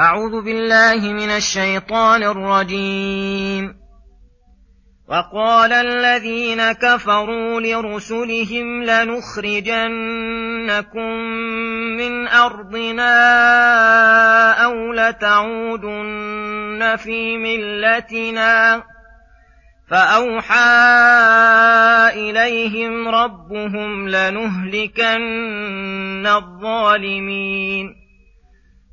أعوذ بالله من الشيطان الرجيم. وقال الذين كفروا لرسلهم لنخرجنكم من أرضنا أو لتعودن في ملتنا. فأوحى إليهم ربهم لنهلكن الظالمين.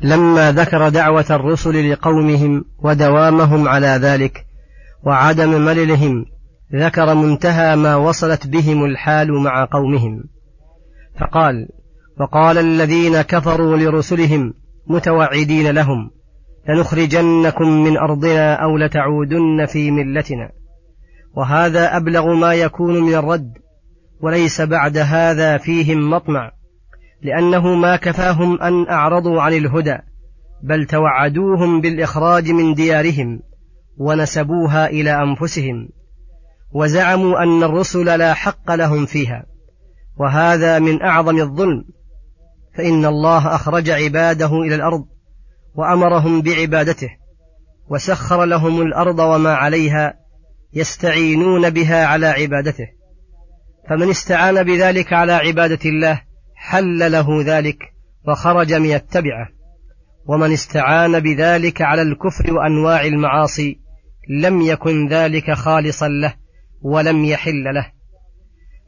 لما ذكر دعوة الرسل لقومهم ودوامهم على ذلك وعدم مللهم ذكر منتهى ما وصلت بهم الحال مع قومهم. فقال وقال الذين كفروا لرسلهم متوعدين لهم لنخرجنكم من أرضنا أو لتعودن في ملتنا. وهذا أبلغ ما يكون من الرد وليس بعد هذا فيهم مطمع. لأنه ما كفاهم أن أعرضوا عن الهدى بل توعدوهم بالإخراج من ديارهم ونسبوها إلى أنفسهم وزعموا أن الرسل لا حق لهم فيها وهذا من أعظم الظلم فإن الله أخرج عباده إلى الأرض وأمرهم بعبادته وسخر لهم الأرض وما عليها يستعينون بها على عبادته فمن استعان بذلك على عبادة الله حل له ذلك وخرج من يتبعه ومن استعان بذلك على الكفر وأنواع المعاصي لم يكن ذلك خالصا له ولم يحل له.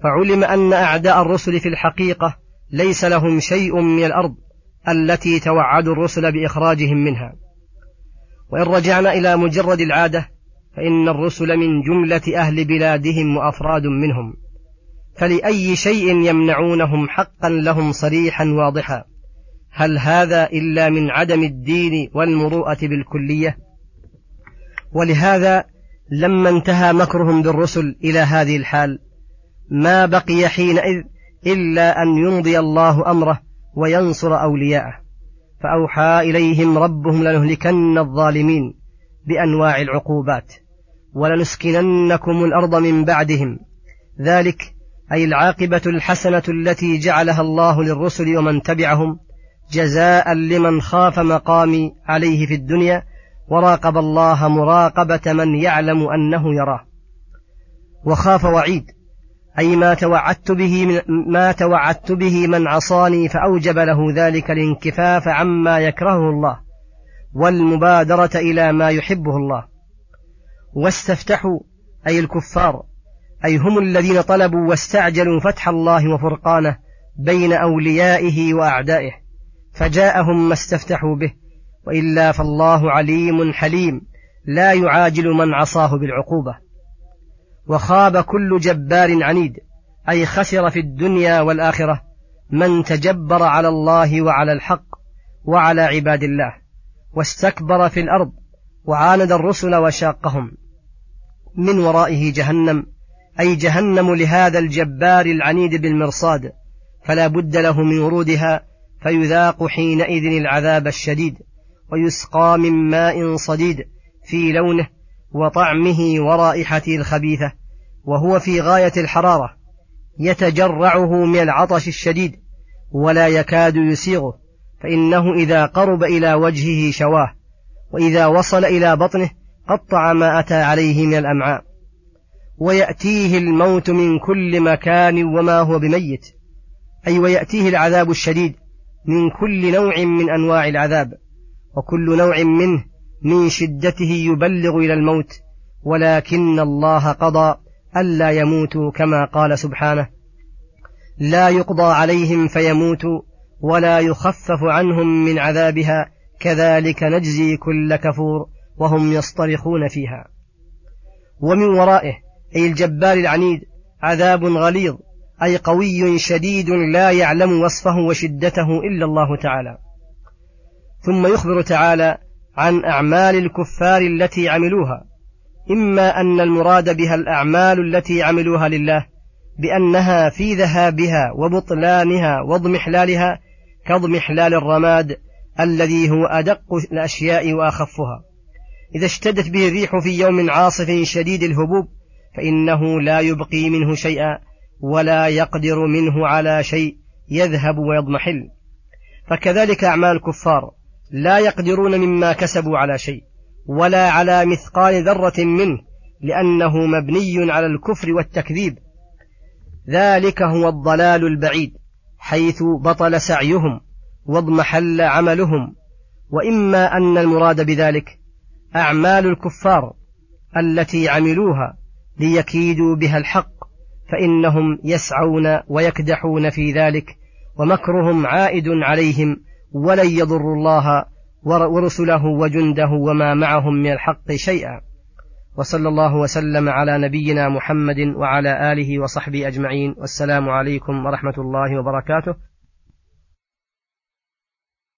فعلم أن أعداء الرسل في الحقيقة ليس لهم شيء من الأرض التي توعدوا الرسل بإخراجهم منها. وإن رجعنا إلى مجرد العادة فإن الرسل من جملة أهل بلادهم وأفراد منهم. فلأي شيء يمنعونهم حقا لهم صريحا واضحا. هل هذا إلا من عدم الدين والمروءة بالكلية؟ ولهذا لما انتهى مكرهم بالرسل إلى هذه الحال ما بقي حينئذ إلا أن يمضي الله أمره وينصر أولياءه. فأوحى إليهم ربهم لنهلكن الظالمين بأنواع العقوبات ولنسكننكم الأرض من بعدهم. ذلك أي العاقبة الحسنة التي جعلها الله للرسل ومن تبعهم جزاء لمن خاف مقامي عليه في الدنيا وراقب الله مراقبة من يعلم أنه يراه. وخاف وعيد أي ما توعدت به من ما توعدت به من عصاني فأوجب له ذلك الانكفاف عما يكرهه الله والمبادرة إلى ما يحبه الله. واستفتحوا أي الكفار أي هم الذين طلبوا واستعجلوا فتح الله وفرقانه بين أوليائه وأعدائه فجاءهم ما استفتحوا به وإلا فالله عليم حليم لا يعاجل من عصاه بالعقوبة. وخاب كل جبار عنيد أي خسر في الدنيا والآخرة من تجبر على الله وعلى الحق وعلى عباد الله واستكبر في الأرض وعاند الرسل وشاقهم. من ورائه جهنم أي جهنم لهذا الجبار العنيد بالمرصاد فلا بد له من ورودها فيذاق حينئذ العذاب الشديد ويسقى من ماء صديد في لونه وطعمه ورائحته الخبيثة وهو في غاية الحرارة يتجرعه من العطش الشديد ولا يكاد يسيغه فإنه إذا قرب إلى وجهه شواه وإذا وصل إلى بطنه قطع ما أتى عليه من الأمعاء. ويأتيه الموت من كل مكان وما هو بميت. أي ويأتيه العذاب الشديد من كل نوع من أنواع العذاب وكل نوع منه من شدته يبلغ إلى الموت. ولكن الله قضى ألا يموتوا كما قال سبحانه لا يقضى عليهم فيموتوا ولا يخفف عنهم من عذابها كذلك نجزي كل كفور وهم يصطرخون فيها. ومن ورائه أي الجبار العنيد عذاب غليظ أي قوي شديد لا يعلم وصفه وشدته إلا الله تعالى. ثم يخبر تعالى عن أعمال الكفار التي عملوها إما أن المراد بها الأعمال التي عملوها لله بأنها في ذهابها وبطلانها واضمحلالها كاضمحلال الرماد الذي هو أدق الأشياء وأخفها. إذا اشتدت به الريح في يوم عاصف شديد الهبوب فإنه لا يبقي منه شيئا ولا يقدر منه على شيء يذهب ويضمحل. فكذلك أعمال الكفار لا يقدرون مما كسبوا على شيء ولا على مثقال ذرة منه لأنه مبني على الكفر والتكذيب. ذلك هو الضلال البعيد حيث بطل سعيهم واضمحل عملهم. وإما أن المراد بذلك أعمال الكفار التي عملوها ليكيدوا بها الحق فإنهم يسعون ويكدحون في ذلك ومكرهم عائد عليهم ولن يضروا الله ورسله وجنده وما معهم من الحق شيئا. وصلى الله وسلم على نبينا محمد وعلى آله وصحبه أجمعين والسلام عليكم ورحمة الله وبركاته.